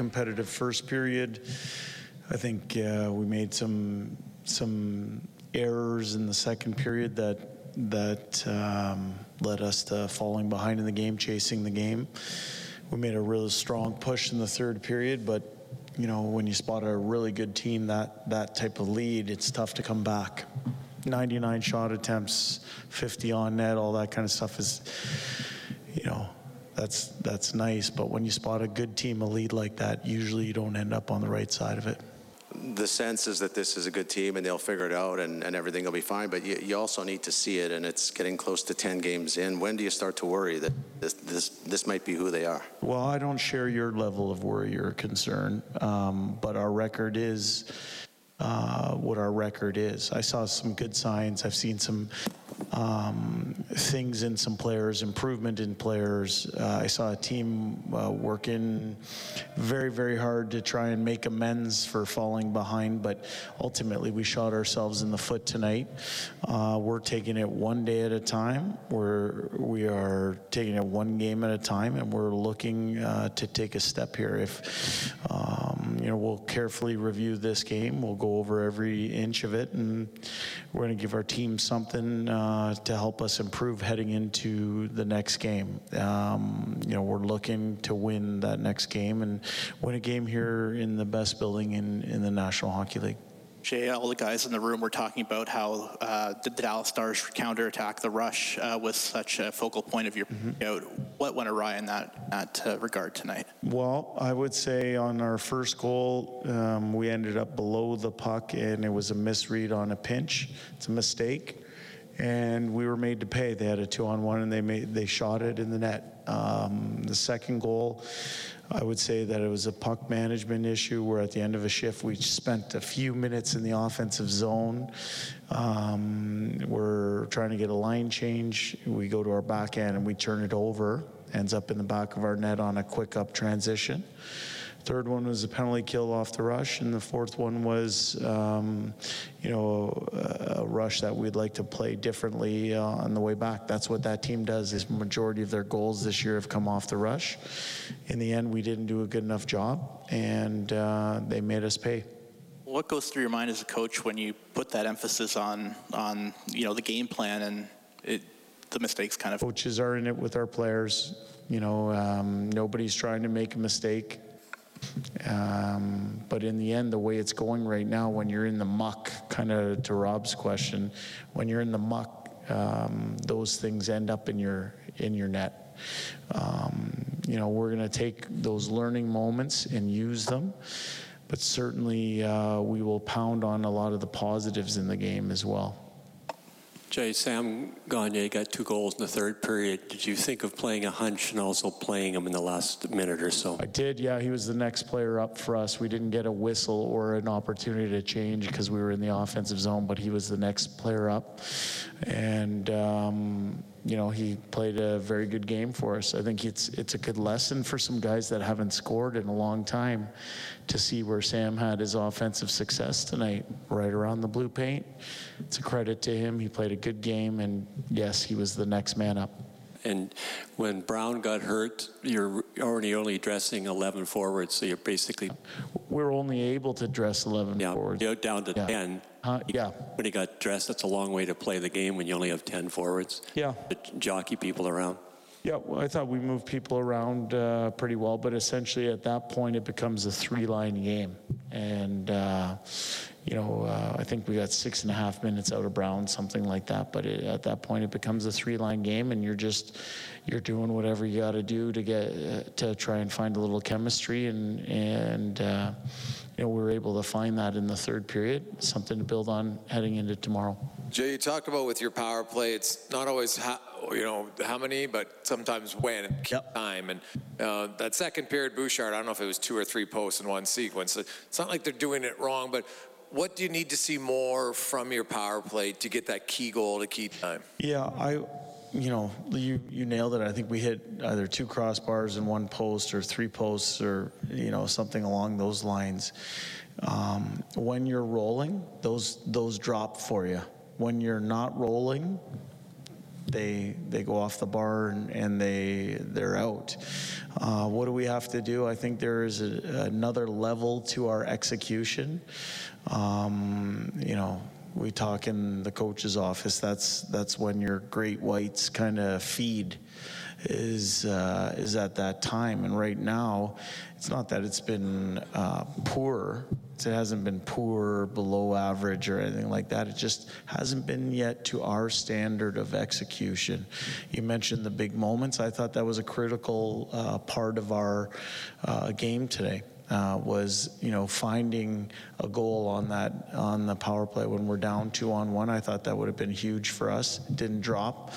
competitive first period. I think uh, we made some some errors in the second period that that um, led us to falling behind in the game, chasing the game. We made a really strong push in the third period, but you know when you spot a really good team that that type of lead, it's tough to come back. 99 shot attempts, 50 on net, all that kind of stuff is, you know, that's that's nice. But when you spot a good team, a lead like that, usually you don't end up on the right side of it. The sense is that this is a good team and they'll figure it out and, and everything will be fine. But you, you also need to see it, and it's getting close to 10 games in. When do you start to worry that this this, this might be who they are? Well, I don't share your level of worry or concern, um, but our record is uh, what our record is. I saw some good signs. I've seen some um, things in some players, improvement in players. Uh, I saw a team uh, working very, very hard to try and make amends for falling behind, but ultimately we shot ourselves in the foot tonight. Uh, we're taking it one day at a time. We're we are taking it one game at a time, and we're looking uh, to take a step here. If um, you know, we'll carefully review this game. We'll go over every inch of it, and we're going to give our team something uh, to help us improve heading into the next game. Um, you know, we're looking to win that next game and win a game here in the best building in, in the National Hockey League. Jay, all the guys in the room were talking about how uh, the Dallas Stars counterattack the rush uh, was such a focal point of your out. What went awry in that, that uh, regard tonight? Well, I would say on our first goal, um, we ended up below the puck, and it was a misread on a pinch. It's a mistake, and we were made to pay. They had a two-on-one, and they made they shot it in the net. Um, the second goal, I would say that it was a puck management issue. Where at the end of a shift, we spent a few minutes in the offensive zone. Um, we're trying to get a line change. We go to our backhand and we turn it over. Ends up in the back of our net on a quick up transition. Third one was a penalty kill off the rush, and the fourth one was, um, you know, a, a rush that we'd like to play differently uh, on the way back. That's what that team does. Is majority of their goals this year have come off the rush. In the end, we didn't do a good enough job, and uh, they made us pay. What goes through your mind as a coach when you put that emphasis on, on you know, the game plan and it, the mistakes kind of Coaches are in it with our players. You know, um, nobody's trying to make a mistake. Um, but in the end, the way it's going right now, when you're in the muck, kind of to Rob's question, when you're in the muck, um, those things end up in your in your net. Um, you know, we're going to take those learning moments and use them, but certainly uh, we will pound on a lot of the positives in the game as well. Jay, Sam Gagner got two goals in the third period. Did you think of playing a hunch and also playing him in the last minute or so? I did, yeah. He was the next player up for us. We didn't get a whistle or an opportunity to change because we were in the offensive zone, but he was the next player up. And, um, you know, he played a very good game for us. I think it's it's a good lesson for some guys that haven't scored in a long time to see where Sam had his offensive success tonight, right around the blue paint. It's a credit to him. He played a good game, and yes, he was the next man up. And when Brown got hurt, you're already only dressing 11 forwards, so you're basically We're only able to dress 11 yeah, forwards. you're down to Yeah. 10. Uh, yeah, When he got dressed, that's a long way to play the game when you only have 10 forwards. yeah. To jockey people around. Yeah, well, I thought we moved people around uh, pretty well, but essentially at that point it becomes a three-line game, and uh, you know uh, I think we got six and a half minutes out of Brown, something like that. But it, at that point it becomes a three-line game, and you're just you're doing whatever you got to do to get uh, to try and find a little chemistry, and and uh, you know we were able to find that in the third period, something to build on heading into tomorrow. Jay, you talked about with your power play, it's not always how, you know how many, but sometimes when Yep. time. And uh, that second period, Bouchard, I don't know if it was two or three posts in one sequence. It's not like they're doing it wrong, but what do you need to see more from your power play to get that key goal to key time? Yeah, I, you know, you you nailed it. I think we hit either two crossbars and one post, or three posts, or you know something along those lines. Um, when you're rolling, those those drop for you. When you're not rolling, they they go off the bar and, and they they're out. Uh, what do we have to do? I think there is a, another level to our execution. Um, you know, we talk in the coach's office. That's that's when your great whites kind of feed is uh, is at that time. And right now, it's not that it's been uh, poor. It hasn't been poor, below average, or anything like that. It just hasn't been yet to our standard of execution. You mentioned the big moments. I thought that was a critical uh, part of our uh, game today uh, was you know finding a goal on that on the power play when we're down two on one. I thought that would have been huge for us. It didn't drop,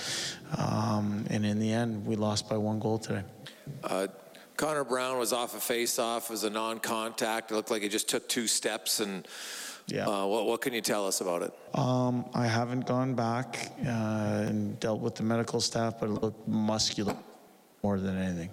um, and in the end, we lost by one goal today. Uh, Connor Brown was off a face-off, it was a non-contact. It looked like he just took two steps. And Yeah. uh, what, what can you tell us about it? Um, I haven't gone back uh, and dealt with the medical staff, but it looked muscular more than anything.